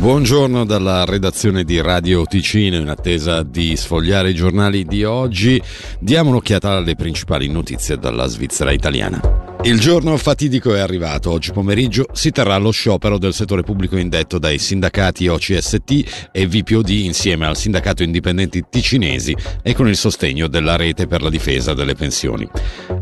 Buongiorno dalla redazione di Radio Ticino in attesa di sfogliare i giornali di oggi. Diamo un'occhiata alle principali notizie dalla Svizzera italiana. Il giorno fatidico è arrivato. Oggi pomeriggio si terrà lo sciopero del settore pubblico indetto dai sindacati OCST e VPOD insieme al sindacato indipendenti ticinesi e con il sostegno della rete per la difesa delle pensioni.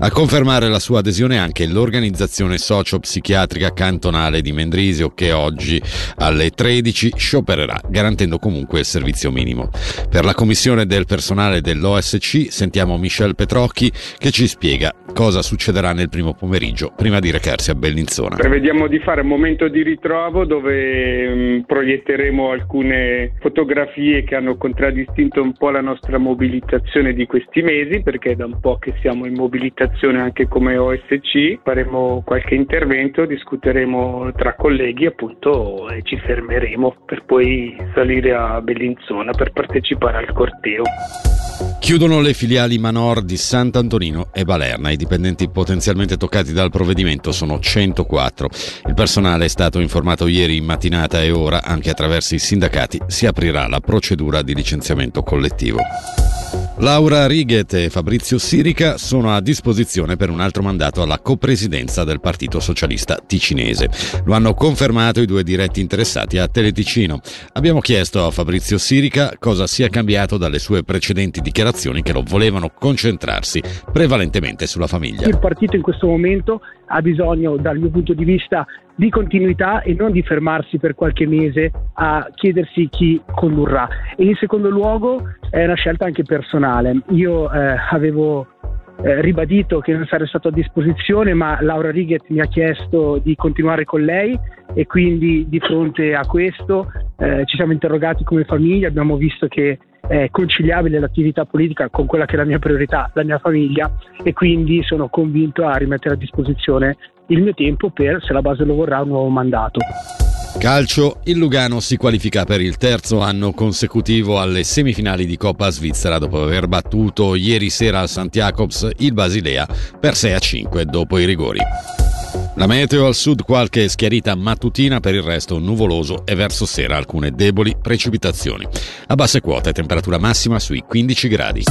A confermare la sua adesione anche l'organizzazione socio-psichiatrica cantonale di Mendrisio che oggi alle 13 sciopererà, garantendo comunque il servizio minimo. Per la commissione del personale dell'OSC sentiamo Michel Petrocchi che ci spiega cosa succederà nel primo pomeriggio prima di recarsi a Bellinzona. Prevediamo di fare un momento di ritrovo dove mh, mm, proietteremo alcune fotografie che hanno contraddistinto un po' la nostra mobilitazione di questi mesi perché è da un po' che siamo in mobilitazione anche come OSC. Faremo qualche intervento, discuteremo tra colleghi appunto e ci fermeremo per poi salire a Bellinzona per partecipare al corteo. Chiudono le filiali Manor di Sant'Antonino e Balerna. I dipendenti potenzialmente toccati dal provvedimento sono 104. Il personale è stato informato ieri in mattinata e ora, anche attraverso i sindacati, si aprirà la procedura di licenziamento collettivo. Laura Righet e Fabrizio Sirica sono a disposizione per un altro mandato alla copresidenza del Partito Socialista Ticinese. Lo hanno confermato i due diretti interessati a Teleticino. Abbiamo chiesto a Fabrizio Sirica cosa sia cambiato dalle sue precedenti dichiarazioni che lo volevano concentrarsi prevalentemente sulla famiglia. Il partito in questo momento ha bisogno, dal mio punto di vista, di continuità e non di fermarsi per qualche mese a chiedersi chi condurrà. E in secondo luogo è una scelta anche personale. Io eh, avevo eh, ribadito che non sarei stato a disposizione, ma Laura Righet mi ha chiesto di continuare con lei e quindi di fronte a questo eh, ci siamo interrogati come famiglia, abbiamo visto che è conciliabile l'attività politica con quella che è la mia priorità, la mia famiglia e quindi sono convinto a rimettere a disposizione il mio tempo per, se la base lo vorrà, un nuovo mandato. Calcio, il Lugano si qualifica per il terzo anno consecutivo alle semifinali di Coppa Svizzera dopo aver battuto ieri sera al St. Il Basilea per 6 a 5 dopo i rigori. La meteo al sud qualche schiarita mattutina, per il resto nuvoloso e verso sera alcune deboli precipitazioni. A basse quote temperatura massima sui 15 gradi.